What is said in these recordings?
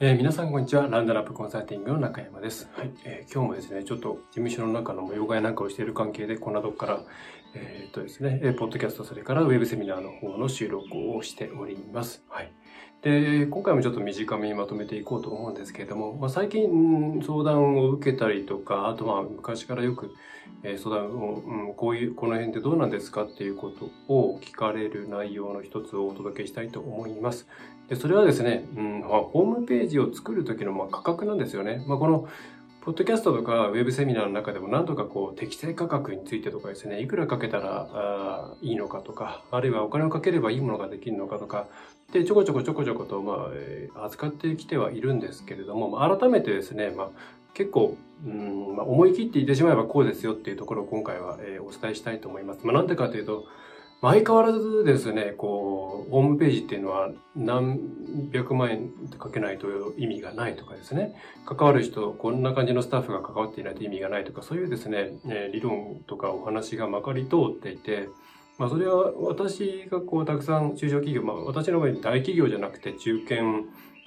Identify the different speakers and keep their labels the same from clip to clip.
Speaker 1: えー、皆さんこんにちは。ランドラップコンサルティングの中山です。はい。えー、今日もですね、ちょっと事務所の中の模様替えなんかをしている関係で、こんなとこから、えー、っとですね、えポッドキャスト、それからウェブセミナーの方の収録をしております。はい。で、今回もちょっと短めにまとめていこうと思うんですけれども、まあ、最近相談を受けたりとか、あとまあ昔からよくえ相談を、うん、こういう、この辺でどうなんですかっていうことを聞かれる内容の一つをお届けしたいと思います。で、それはですね、うん、ホームページを作るときのまあ価格なんですよね。まあ、この、ポッドキャストとかウェブセミナーの中でも何とかこう適正価格についてとかですね、いくらかけたらいいのかとか、あるいはお金をかければいいものができるのかとか、で、ちょこちょこちょこちょこと、まあ、扱ってきてはいるんですけれども、まあ、改めてですね、まあ、結構、うんまあ、思い切って言ってしまえばこうですよっていうところを今回は、えー、お伝えしたいと思います。まあ、なんでかというと、相変わらずですね、こう、ホームページっていうのは何百万円かけないと意味がないとかですね、関わる人、こんな感じのスタッフが関わっていないと意味がないとか、そういうですね、理論とかお話がまかり通っていて、まあそれは私がこうたくさん中小企業、まあ私の場合大企業じゃなくて中堅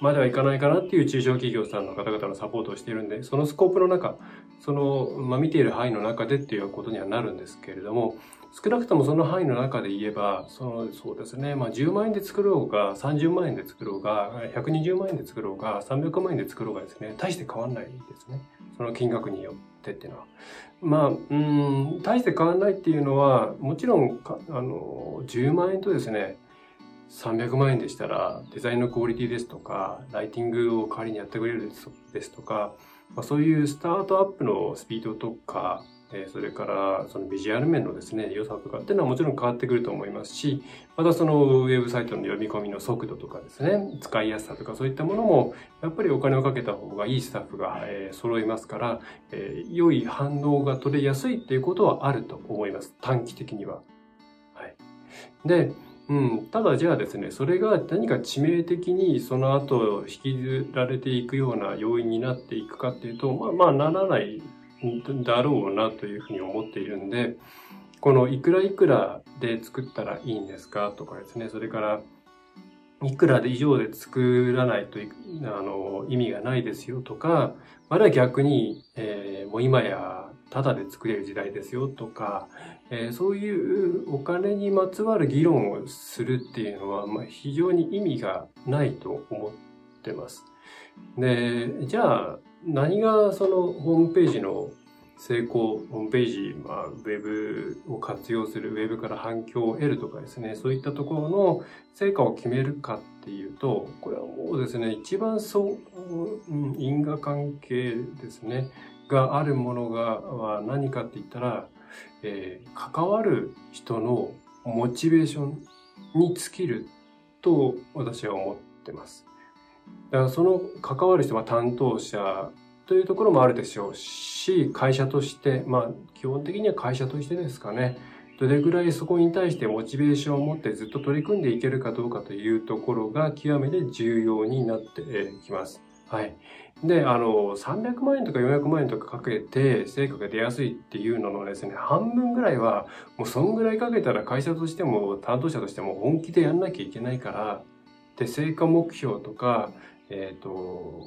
Speaker 1: まではいかないかなっていう中小企業さんの方々のサポートをしているんで、そのスコープの中、その、まあ見ている範囲の中でっていうことにはなるんですけれども、少なくともその範囲の中で言えば、その、そうですね、まあ10万円で作ろうが、30万円で作ろうが、120万円で作ろうが、300万円で作ろうがですね、大して変わんないですね。その金額によってっていうのは。まあ、うん、大して変わんないっていうのは、もちろん、あの、10万円とですね、300万円でしたら、デザインのクオリティですとか、ライティングを代わりにやってくれるですとか、まあ、そういうスタートアップのスピードとか、えそれからそのビジュアル面のですね、良さとかっていうのはもちろん変わってくると思いますし、またそのウェブサイトの読み込みの速度とかですね、使いやすさとかそういったものも、やっぱりお金をかけた方がいいスタッフが、え揃いますから、え良い反応が取れやすいっていうことはあると思います。短期的には。はい。で、うん、ただじゃあですね、それが何か致命的にその後引きずられていくような要因になっていくかっていうと、まあまあならないだろうなというふうに思っているんで、このいくらいくらで作ったらいいんですか？とかですね、それからいくらで以上で作らないとあの意味がないですよとか、まだ逆に、えー、もう今やタダで作れる時代ですよとか、えー、そういうお金にまつわる議論をするっていうのは、まあ、非常に意味がないと思ってます。で、じゃあ何がそのホームページの成功、ホームページ、まあ、ウェブを活用する、ウェブから反響を得るとかですね、そういったところの成果を決めるかっていうと、これはもうですね、一番そう、うん、因果関係ですね、があるものが、は何かって言ったら、えー、関わる人のモチベーションに尽きると私は思ってます。だからその関わる人は担当者というところもあるでしょうし、会社として、まあ基本的には会社としてですかね、どれぐらいそこに対してモチベーションを持ってずっと取り組んでいけるかどうかというところが極めて重要になってきます。はい。で、あの、300万円とか400万円とかかけて成果が出やすいっていうののですね、半分ぐらいは、もうそんぐらいかけたら会社としても担当者としても本気でやんなきゃいけないから、で、成果目標とか、え、ー、と、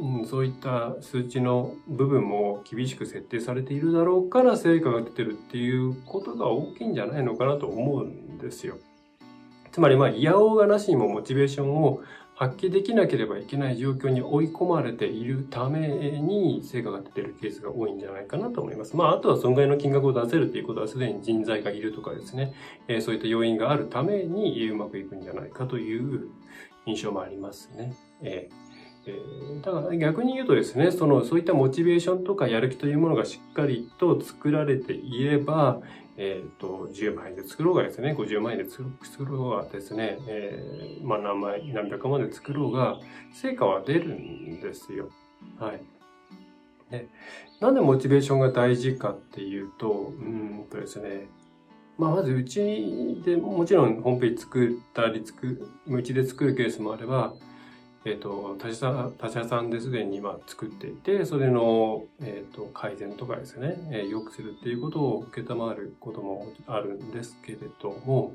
Speaker 1: うん、そういった数値の部分も厳しく設定されているだろうから成果が出てるっていうことが大きいんじゃないのかなと思うんですよ。つまりまあ、いやおがなしにもモチベーションを発揮できなければいけない状況に追い込まれているために成果が出てるケースが多いんじゃないかなと思います。まあ、あとは損害の金額を出せるっていうことはすでに人材がいるとかですね、え、そういった要因があるためにうまくいくんじゃないかという印象もありますね。えーえだから逆に言うとですね、その、そういったモチベーションとかやる気というものがしっかりと作られていれば、えっ、ー、と、10万円で作ろうがですね、50万円で作ろうがですね、えー、まあ何万、何百万で作ろうが、成果は出るんですよ。はい。で、なんでモチベーションが大事かっていうと、うんとですね、まあ、まずうちでもちろんホームページ作ったり作、うちで作るケースもあれば、えっ、ー、と、他社他社さんですでに今作っていて、それの、えっ、ー、と改善とかですね、えー、良くするっていうことを受けたまることもあるんですけれども、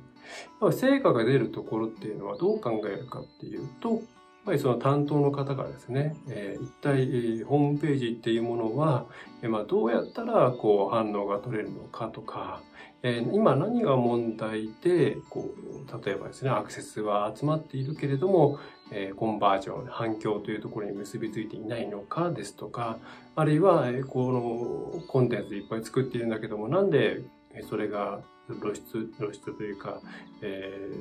Speaker 1: 成果が出るところっていうのはどう考えるかっていうと、やっぱりその担当の方がですね、えー、一体、えー、ホームページっていうものは、えー、まあ、どうやったらこう反応が取れるのかとか、えー、今何が問題で、こう、例えばですね、アクセスは集まっているけれども、えー、コンバージョン、反響というところに結びついていないのかですとか、あるいは、えー、このコンテンツいっぱい作っているんだけども、なんでそれが露出、露出というか、え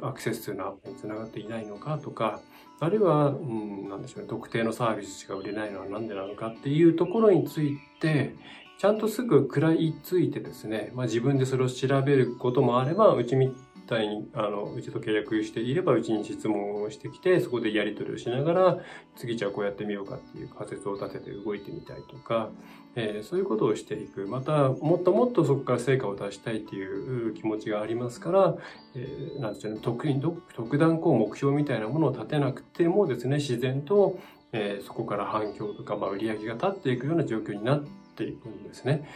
Speaker 1: ー、アクセス数のアップにつながっていないのかとか、あるいは、うん、なんでしょうね、特定のサービスしか売れないのは何でなのかっていうところについて、ちゃんとすぐ食らいついてですね、まあ自分でそれを調べることもあれば、うちみたいに、あの、うちと契約していれば、うちに質問をしてきて、そこでやり取りをしながら、次じゃあこうやってみようかっていう仮説を立てて動いてみたいとか、えー、そういうことをしていく。また、もっともっとそこから成果を出したいっていう気持ちがありますから、えー、なんですうね、特に特段こう目標みたいなものを立てなくてもですね、自然と、えー、そこから反響とか、まあ、売り上げが立っていくような状況になっていくんですね。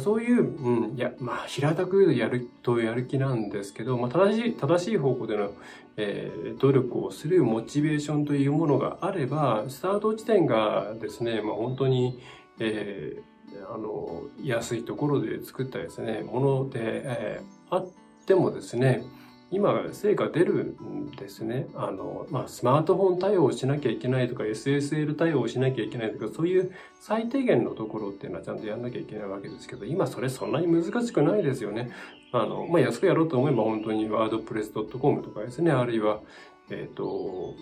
Speaker 1: そういう、うん、いや、まあ、平たくやるとやる気なんですけど、まあ、正しい、正しい方向での、えー、努力をするモチベーションというものがあれば、スタート地点がですね、まあ、本当に、えー、あの、安いところで作ったですね、もので、えー、あってもですね、今、成果出るんですね。あの、まあ、スマートフォン対応しなきゃいけないとか、SSL 対応しなきゃいけないとか、そういう最低限のところっていうのはちゃんとやんなきゃいけないわけですけど、今それそんなに難しくないですよね。あの、まあ、安くやろうと思えば本当に wordpress.com とかですね、あるいは、えっ、ー、と、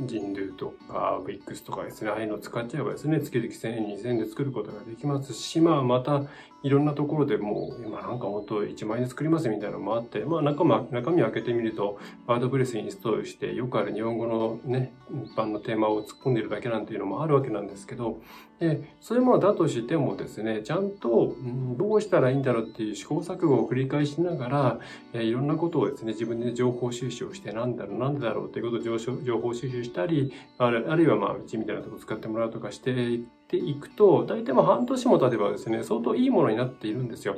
Speaker 1: 人類とか VIX とかですね、ああいうのを使っちゃえばですね、月々1000円、2000円で作ることができますし、まあまたいろんなところでもう、今なんか本当1万円で作りますみたいなのもあって、まあ中身、中身を開けてみると、ワードプレスインストールして、よくある日本語のね、一般のテーマを突っ込んでるだけなんていうのもあるわけなんですけど、で、そういうものだとしてもですね、ちゃんと、どうしたらいいんだろうっていう試行錯誤を繰り返しながら、いろんなことをですね、自分で情報収集をして、なんだろう、なんでだろうっていうことを情報収集したり、あるあるいはまあ、うちみたいなとこ使ってもらうとかしてていくと、大体まあ半年も経てばですね、相当いいものになっているんですよ。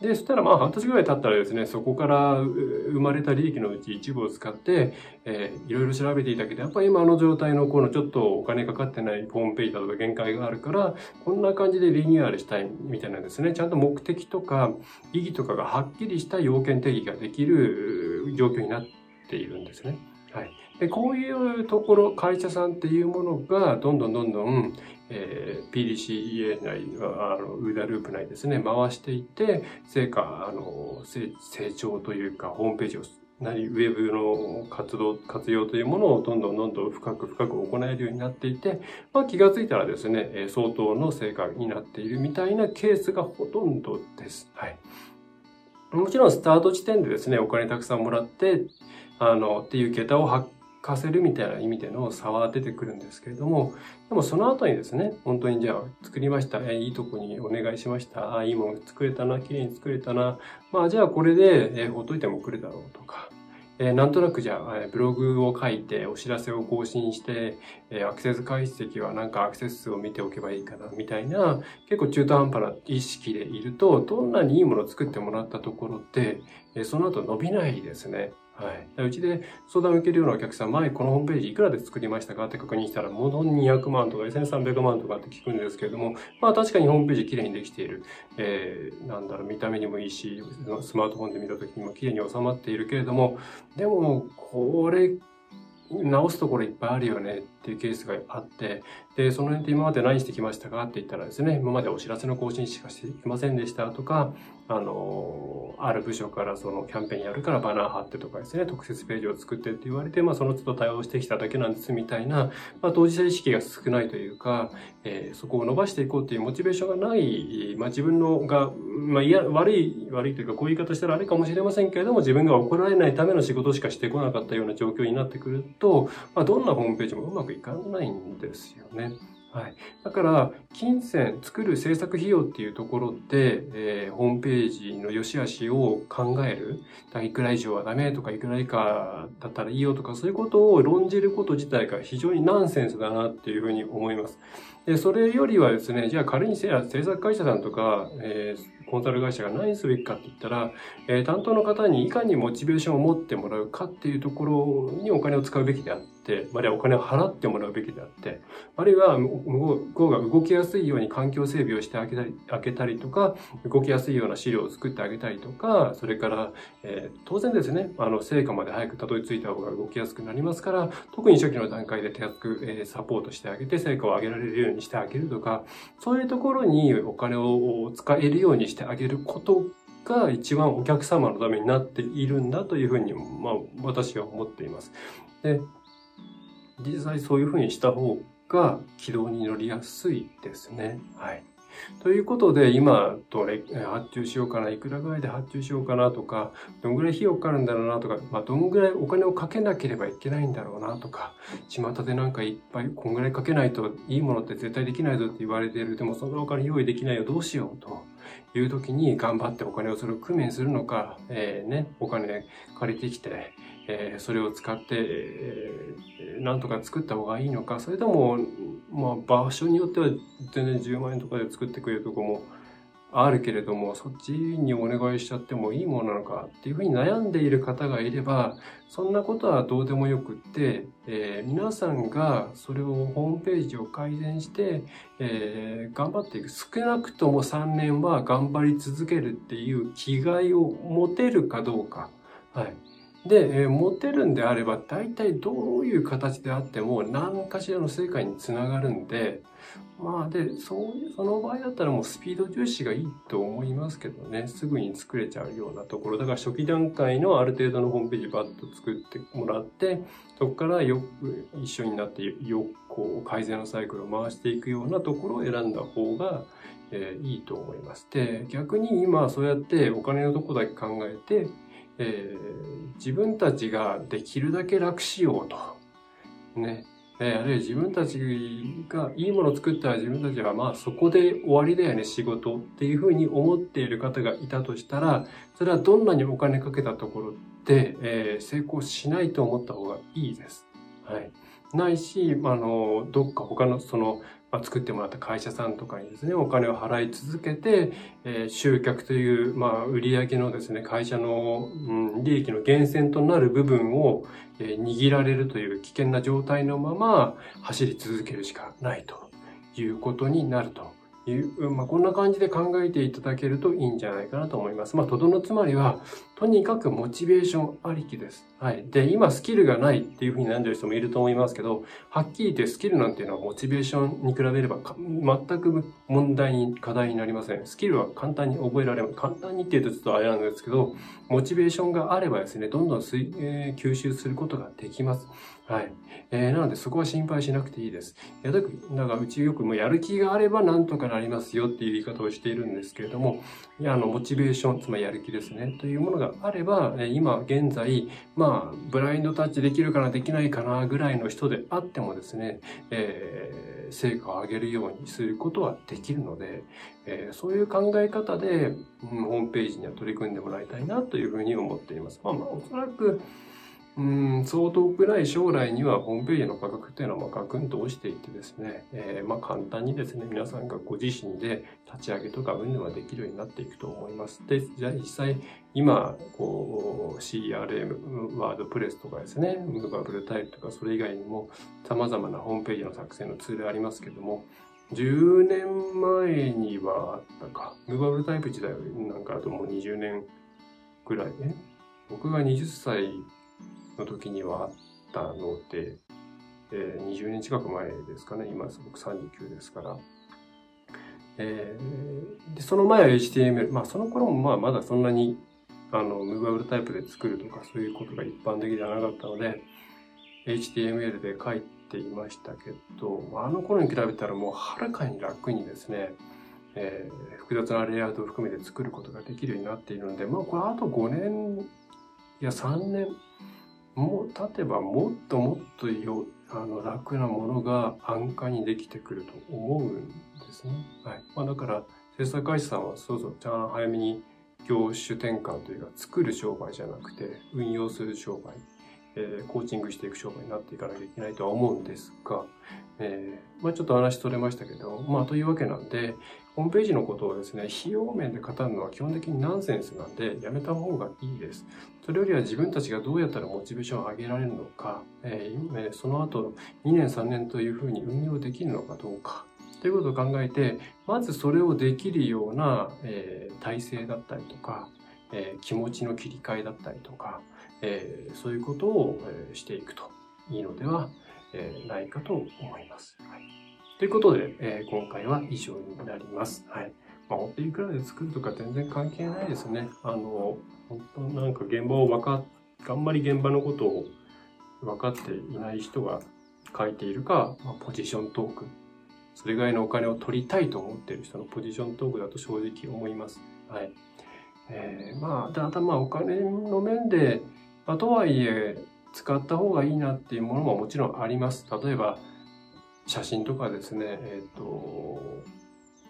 Speaker 1: で、そしたらまあ半年ぐらい経ったらですね、そこから生まれた利益のうち一部を使って、えー、いろいろ調べていたけど、やっぱり今の状態のこのちょっとお金かかってないホームページだとか限界があるから、こんな感じでリニューアルしたいみたいなですね。ちゃんと目的とか意義とかがはっきりした要件定義ができる状況になっているんですね。はい。で、こういうところ、会社さんっていうものが、どんどんどんどん、えー、PDCA 内、あの、ウーダループ内ですね、回していって、成果、あの、成長というか、ホームページを何、ウェブの活動、活用というものをどんどんどんどん深く深く行えるようになっていて、まあ気がついたらですね、相当の成果になっているみたいなケースがほとんどです。はい。もちろんスタート地点でですね、お金たくさんもらって、あの、っていう桁を発かせるみたいな意味での差は出てくるんですけれども、でもその後にですね、本当にじゃあ作りました、えいいとこにお願いしました、あいいもの作れたな、綺麗に作れたな、まあじゃあこれで、えほっといても来るだろうとか、えー、なんとなくじゃあ、えブログを書いて、お知らせを更新して、えー、アクセス解析はなんかアクセス数を見ておけばいいかな、みたいな、結構中途半端な意識でいると、どんなにいいものを作ってもらったところって、えー、その後伸びないですね。はい。うちで相談を受けるようなお客さん、前このホームページいくらで作りましたかって確認したら、もの200万とか1300万とかって聞くんですけれども、まあ確かにホームページ綺麗にできている。えー、なんだろう、見た目にもいいし、スマートフォンで見た時にも綺麗に収まっているけれども、でも、これ、直すところいっぱいあるよねっていうケースがあって、で、その辺で今まで何してきましたかって言ったらですね、今までお知らせの更新しかしていませんでしたとか、あの、ある部署からそのキャンペーンやるからバナー貼ってとかですね、特設ページを作ってって言われて、まあその都度対応してきただけなんですみたいな、まあ当事者意識が少ないというか、えー、そこを伸ばしていこうっていうモチベーションがない、まあ自分のが、まあいや、悪い、悪いというかこういう言い方したらあれかもしれませんけれども、自分が怒られないための仕事しかしてこなかったような状況になってくると、まあどんなホームページもうまくいかないんですよね。はい。だから、金銭、作る制作費用っていうところで、えー、ホームページの良し悪しを考える。いくら以上はダメとか、いくら以下だったらいいよとか、そういうことを論じること自体が非常にナンセンスだなっていうふうに思います。で、それよりはですね、じゃあ仮にせや制作会社さんとか、えー、コンサル会社が何すべきかって言ったら、えー、担当の方にいかにモチベーションを持ってもらうかっていうところにお金を使うべきであって、あるいはお金を払ってもらうべきであって、あるいは向こうが動きやすいように環境整備をしてあげたり、あげたりとか、動きやすいような資料を作ってあげたりとか、それから、えー、当然ですね、あの、成果まで早くたどり着いた方が動きやすくなりますから、特に初期の段階で手厚く、えー、サポートしてあげて、成果を上げられるようにしてあげるとか、そういうところにお金を使えるようにしてあげることが一番お客様のためになっているんだというふうに、まあ、私は思っています。で、実際そういうふうにした方が軌道に乗りやすいですね。はい。ということで、今、どれ、発注しようかな、いくらぐらいで発注しようかなとか、どんぐらい費用かかるんだろうなとか、まあ、どんぐらいお金をかけなければいけないんだろうなとか、巷でなんかいっぱい、こんぐらいかけないといいものって絶対できないぞって言われている。でも、そのお金用意できないよ、どうしようと。いう時工頑張ってお金をそれを工面するのか、えー、ね、お金借りてきて、それを使って、えー、なんとか作った方がいいのか、それとも、まあ、場所によっては全然10万円とかで作ってくれるとこもあるけれども、そっちにお願いしちゃってもいいものなのかっていうふうに悩んでいる方がいれば、そんなことはどうでもよくって、えー、皆さんがそれをホームページを改善して、えー、頑張っていく。少なくとも3年は頑張り続けるっていう気概を持てるかどうか。はい。で、えー、持てるんであれば、大体どういう形であっても何かしらの成果につながるんで、まあで、そういう、その場合だったらもうスピード重視がいいと思いますけどね、すぐに作れちゃうようなところ。だから初期段階のある程度のホームページバッと作ってもらって、そこからよく一緒になってよこう改善のサイクルを回していくようなところを選んだ方が、えー、いいと思います。で、逆に今そうやってお金のとこだけ考えて、えー、自分たちができるだけ楽しようと。ね。えー、あるいは自分たちがいいものを作ったら自分たちはまあそこで終わりだよね、仕事っていうふうに思っている方がいたとしたら、それはどんなにお金かけたところで、えー、成功しないと思った方がいいです。はい。ないし、あの、どっか他のそのま、作ってもらった会社さんとかにですね、お金を払い続けて、え、集客という、まあ、売上のですね、会社の、うん、利益の源泉となる部分を、え、握られるという危険な状態のまま走り続けるしかないということになるという、まあ、こんな感じで考えていただけるといいんじゃないかなと思います。まあ、とどのつまりは、とにかくモチベーションありきです。はい。で、今スキルがないっていうふうに悩んでる人もいると思いますけど、はっきり言ってスキルなんていうのはモチベーションに比べれば全く問題に、課題になりません。スキルは簡単に覚えられます。簡単にって言うとちょっとあれなんですけど、モチベーションがあればですね、どんどん吸、えー、吸収することができます。はい。えー、なのでそこは心配しなくていいです。いやだからうちよくもうやる気があればなんとかなりますよっていう言い方をしているんですけれども、いや、あの、モチベーション、つまりやる気ですね、というものがあれば、今現在、まあ、ブラインドタッチできるかな、できないかな、ぐらいの人であってもですね、えー、成果を上げるようにすることはできるので、えー、そういう考え方で、うん、ホームページには取り組んでもらいたいなというふうに思っています。まあ、まあ、おそらく、うん、そう遠くない将来にはホームページの価格っていうのはガクンと落ちていってですね、えー、まあ簡単にですね、皆さんがご自身で立ち上げとか運動ができるようになっていくと思います。で、じゃあ実際今、こう CRM、ワードプレスとかですね、ムーバブルタイプとかそれ以外にも様々なホームページの作成のツールありますけども、10年前にはあったか、ムーバブルタイプ自体なんかあともう20年ぐらい。ね、僕が20歳の時にはあったので、えー、20年近く前ですかね。今僕39ですから。えー、でその前は HTML。まあその頃もまあまだそんなにあの、ムーバブルタイプで作るとかそういうことが一般的ではなかったので、HTML で書いていましたけど、あの頃に比べたらもうはるかに楽にですね、えー、複雑なレイアウトを含めて作ることができるようになっているので、まあこれあと5年、いや3年、もう経てばもっともっとよあの楽なものが安価にできてくると思うんですね。はい。まあだから、制作会社さんはそうそう、じゃあ早めに業種転換というか作る商売じゃなくて運用する商売、えー、コーチングしていく商売になっていかなきゃいけないとは思うんですが、えー、まあちょっと話取れましたけど、まあというわけなんで、ホームページのことをですね、費用面で語るのは基本的にナンセンスなんで、やめた方がいいです。それよりは自分たちがどうやったらモチベーションを上げられるのか、えー、その後2年3年というふうに運用できるのかどうか、ということを考えて、まずそれをできるような、えー、体制だったりとか、えー、気持ちの切り替えだったりとか、えー、そういうことを、えしていくといいのでは、えないかと思います。はい、ということで、え今回は以上になります。はい。まあ、本当いくらで作るとか全然関係ないですね。あの、本当なんか現場を分か、あんまり現場のことを分かっていない人が書いているか、まあ、ポジショントークそれぐらいのお金を取りたいと思っている人のポジショントークだと正直思います。はい。えー、まあ、ただまあお金の面で、まあ、とはいえ使った方がいいなっていうものももちろんあります。例えば、写真とかですね、えっ、ー、と、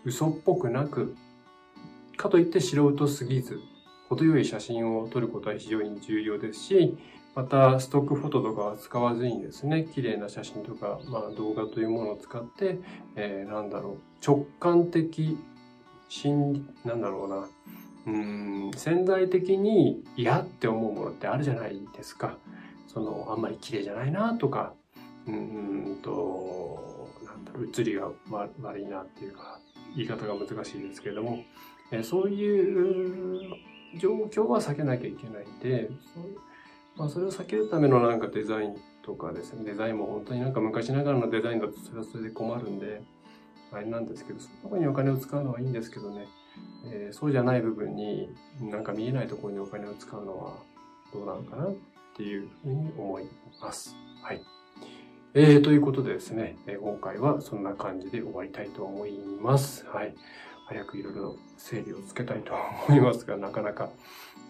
Speaker 1: 嘘っぽくなく、かといって素人すぎず、程よい写真を撮ることは非常に重要ですし、また、ストックフォトとかは使わずにですね、綺麗な写真とか、まあ動画というものを使って、えー、なんだろう、直感的、心理、なんだろうな、うん、潜在的に嫌って思うものってあるじゃないですか。その、あんまり綺麗じゃないなとか、うんと、なんだろう、映りが悪いなっていうか、言い方が難しいですけれども、え、そういう状況は避けなきゃいけないんで、そまあ、それを避けるためのなんかデザインとかですね、デザインも本当になんか昔ながらのデザインだとそれはそれで困るんで、あれなんですけど、そこにお金を使うのはいいんですけどね、えー、そうじゃない部分になんか見えないところにお金を使うのはどうなのかなっていうふうに思います。はい。えー、ということでですね、え今回はそんな感じで終わりたいと思います。はい。早くいろいろ整理をつけたいと思いますが、なかなか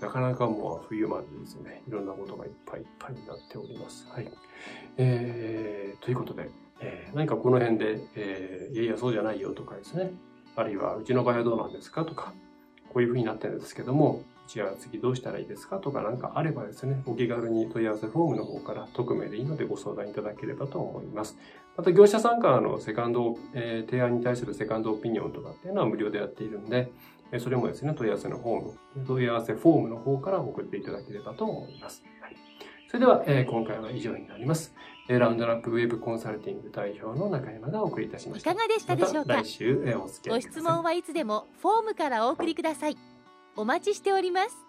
Speaker 1: なかなかもう冬までですね、いろんなことがいっぱいいっぱいになっております。はい。えー、ということで、えー、何かこの辺で、えー、いやいやそうじゃないよとかですね、あるいはうちの場合はどうなんですかとか、こういうふうになってるんですけども、じゃあ次どうしたらいいですかとか何かあればですね、お気軽に問い合わせフォームの方から匿名でいいのでご相談いただければと思います。また業者さんからのセカンド、えー、提案に対するセカンドオピニオンとかっていうのは無料でやっているんで、それもですね、問い合わせのフォーム、問い合わせフォームの方から送っていただければと思います。はい、それでは、えー、今回は以上になります。ラウンドラップウェブコンサルティング代表の中山がお送りいたしました。
Speaker 2: いかがでしたでしょうか、
Speaker 1: 来週、えー、お付き合
Speaker 2: いご質問はいつでもフォームからお送りください。お待ちしております。